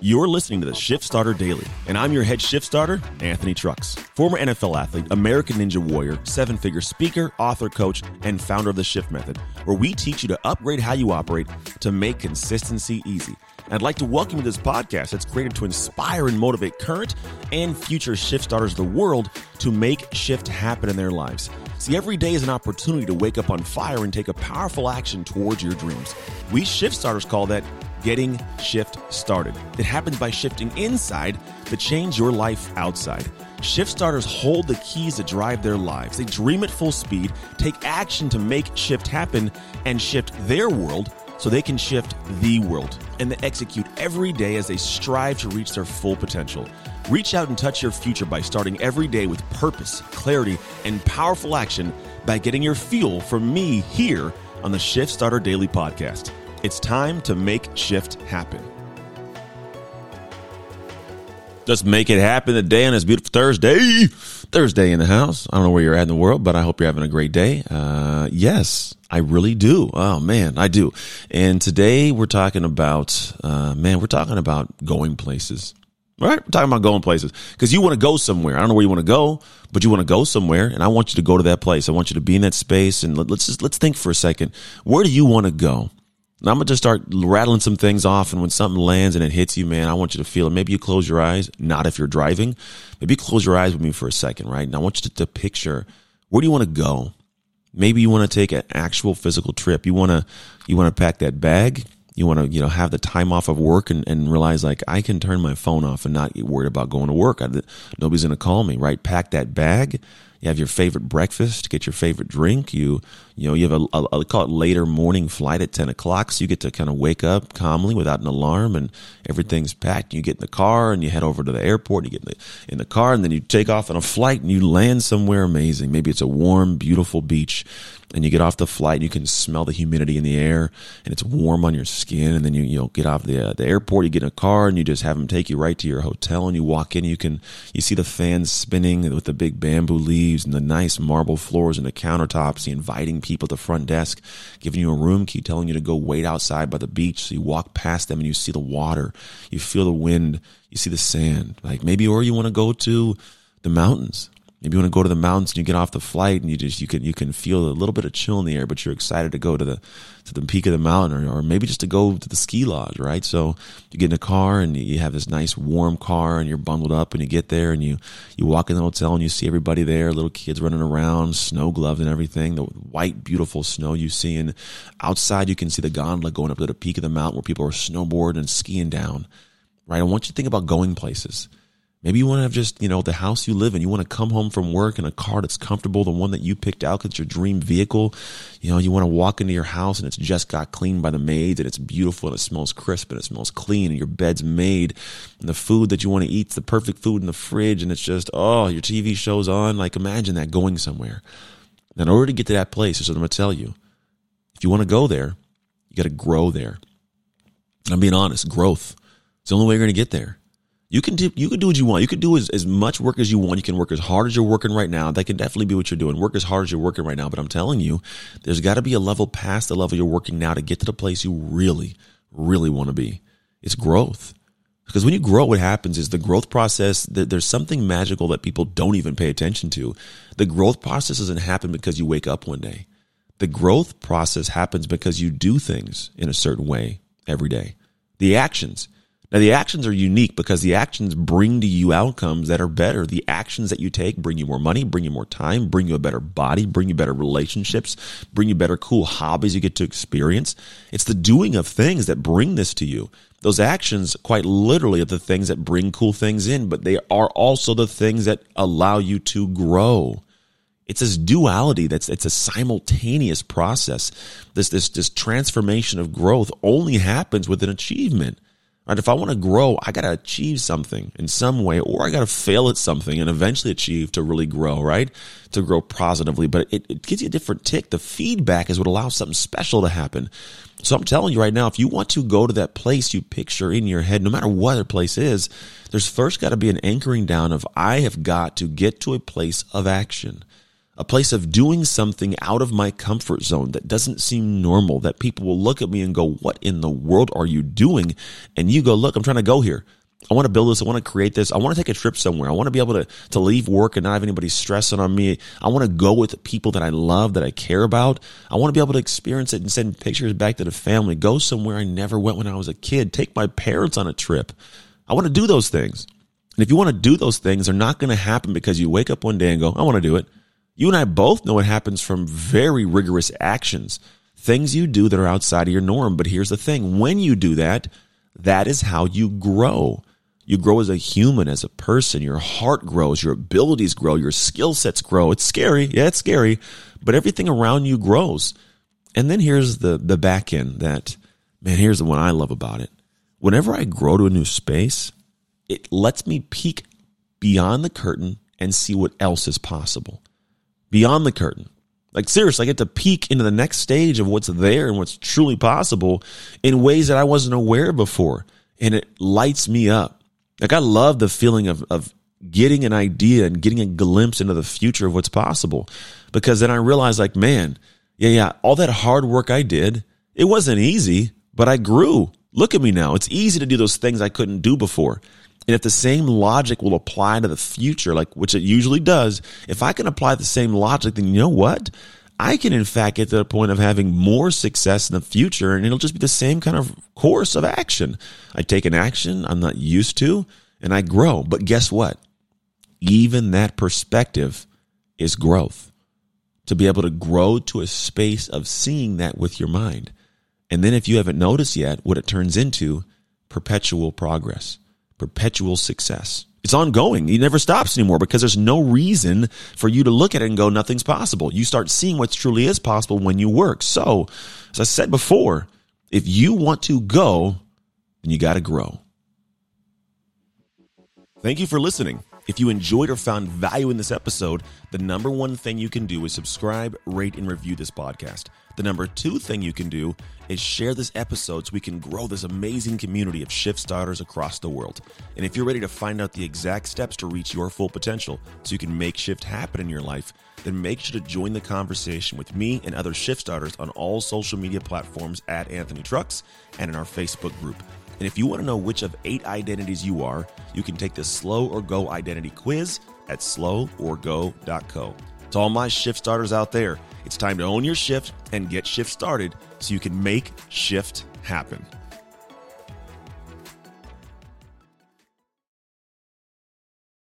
You're listening to the Shift Starter Daily, and I'm your head shift starter, Anthony Trucks. Former NFL athlete, American Ninja Warrior, seven figure speaker, author, coach, and founder of the Shift Method, where we teach you to upgrade how you operate to make consistency easy. I'd like to welcome you to this podcast that's created to inspire and motivate current and future shift starters of the world to make shift happen in their lives. See, every day is an opportunity to wake up on fire and take a powerful action towards your dreams. We shift starters call that getting shift started. It happens by shifting inside to change your life outside. Shift starters hold the keys that drive their lives. They dream at full speed, take action to make shift happen, and shift their world so they can shift the world. And they execute every day as they strive to reach their full potential. Reach out and touch your future by starting every day with purpose, clarity, and powerful action by getting your fuel from me here on the Shift Starter Daily Podcast. It's time to make shift happen. Just make it happen today on this beautiful Thursday. Thursday in the house. I don't know where you're at in the world, but I hope you're having a great day. Uh, yes, I really do. Oh man, I do. And today we're talking about, uh, man, we're talking about going places. All right, we're talking about going places because you want to go somewhere. I don't know where you want to go, but you want to go somewhere, and I want you to go to that place. I want you to be in that space, and let, us just let's think for a second. Where do you want to go? I'm gonna just start rattling some things off, and when something lands and it hits you, man, I want you to feel it. Maybe you close your eyes, not if you're driving. Maybe close your eyes with me for a second, right? And I want you to, to picture where do you want to go? Maybe you want to take an actual physical trip. You want to you want to pack that bag you want to you know have the time off of work and, and realize like i can turn my phone off and not get worried about going to work I, nobody's going to call me right pack that bag you have your favorite breakfast get your favorite drink you you know you have a, a, a call it later morning flight at 10 o'clock so you get to kind of wake up calmly without an alarm and everything's packed. You get in the car and you head over to the airport you get in the, in the car and then you take off on a flight and you land somewhere amazing. Maybe it's a warm beautiful beach and you get off the flight and you can smell the humidity in the air and it's warm on your skin and then you you know get off the uh, the airport you get in a car and you just have them take you right to your hotel and you walk in you can you see the fans spinning with the big bamboo leaves and the nice marble floors and the countertops the inviting people at the front desk giving you a room key telling you to go wait outside by the beach so you walk past them and you see the water. You feel the wind. You see the sand. Like maybe or you want to go to the mountains Maybe you want to go to the mountains and you get off the flight and you just you can you can feel a little bit of chill in the air, but you're excited to go to the to the peak of the mountain, or, or maybe just to go to the ski lodge, right? So you get in a car and you have this nice warm car and you're bundled up and you get there and you you walk in the hotel and you see everybody there, little kids running around, snow gloves and everything, the white beautiful snow you see, and outside you can see the gondola going up to the peak of the mountain where people are snowboarding and skiing down, right? I want you to think about going places Maybe you want to have just, you know, the house you live in. You want to come home from work in a car that's comfortable, the one that you picked out because your dream vehicle. You know, you want to walk into your house and it's just got cleaned by the maids and it's beautiful and it smells crisp and it smells clean and your bed's made and the food that you want to eat's the perfect food in the fridge and it's just, oh, your TV show's on. Like imagine that going somewhere. Now, in order to get to that place, is what I'm going to tell you. If you want to go there, you got to grow there. I'm being honest, growth. It's the only way you're going to get there. You can do you can do what you want. You can do as, as much work as you want. You can work as hard as you're working right now. That can definitely be what you're doing. Work as hard as you're working right now. But I'm telling you, there's got to be a level past the level you're working now to get to the place you really, really want to be. It's growth. Because when you grow, what happens is the growth process, there's something magical that people don't even pay attention to. The growth process doesn't happen because you wake up one day. The growth process happens because you do things in a certain way every day. The actions. Now, the actions are unique because the actions bring to you outcomes that are better. The actions that you take bring you more money, bring you more time, bring you a better body, bring you better relationships, bring you better cool hobbies you get to experience. It's the doing of things that bring this to you. Those actions, quite literally, are the things that bring cool things in, but they are also the things that allow you to grow. It's this duality that's it's a simultaneous process. This this this transformation of growth only happens with an achievement. Right? If I want to grow, I got to achieve something in some way, or I got to fail at something and eventually achieve to really grow, right? To grow positively. But it, it gives you a different tick. The feedback is what allows something special to happen. So I'm telling you right now, if you want to go to that place you picture in your head, no matter what the place is, there's first got to be an anchoring down of I have got to get to a place of action. A place of doing something out of my comfort zone that doesn't seem normal, that people will look at me and go, What in the world are you doing? And you go, Look, I'm trying to go here. I want to build this. I want to create this. I want to take a trip somewhere. I want to be able to, to leave work and not have anybody stressing on me. I want to go with people that I love, that I care about. I want to be able to experience it and send pictures back to the family. Go somewhere I never went when I was a kid. Take my parents on a trip. I want to do those things. And if you want to do those things, they're not going to happen because you wake up one day and go, I want to do it. You and I both know it happens from very rigorous actions, things you do that are outside of your norm. But here's the thing when you do that, that is how you grow. You grow as a human, as a person. Your heart grows, your abilities grow, your skill sets grow. It's scary. Yeah, it's scary, but everything around you grows. And then here's the, the back end that, man, here's the one I love about it. Whenever I grow to a new space, it lets me peek beyond the curtain and see what else is possible beyond the curtain. Like seriously, I get to peek into the next stage of what's there and what's truly possible in ways that I wasn't aware before. And it lights me up. Like I love the feeling of, of getting an idea and getting a glimpse into the future of what's possible. Because then I realize like, man, yeah, yeah, all that hard work I did, it wasn't easy, but I grew. Look at me now. It's easy to do those things I couldn't do before. And if the same logic will apply to the future, like which it usually does, if I can apply the same logic, then you know what? I can in fact get to the point of having more success in the future and it'll just be the same kind of course of action. I take an action I'm not used to and I grow. But guess what? Even that perspective is growth. To be able to grow to a space of seeing that with your mind. And then if you haven't noticed yet, what it turns into perpetual progress perpetual success. It's ongoing. It never stops anymore because there's no reason for you to look at it and go, nothing's possible. You start seeing what truly is possible when you work. So, as I said before, if you want to go, then you got to grow. Thank you for listening. If you enjoyed or found value in this episode, the number one thing you can do is subscribe, rate, and review this podcast. The number two thing you can do is share this episode so we can grow this amazing community of shift starters across the world. And if you're ready to find out the exact steps to reach your full potential so you can make shift happen in your life, then make sure to join the conversation with me and other shift starters on all social media platforms at Anthony Trucks and in our Facebook group. And if you want to know which of eight identities you are, you can take the Slow or Go identity quiz at sloworgo.co. To all my shift starters out there, it's time to own your shift and get shift started so you can make shift happen.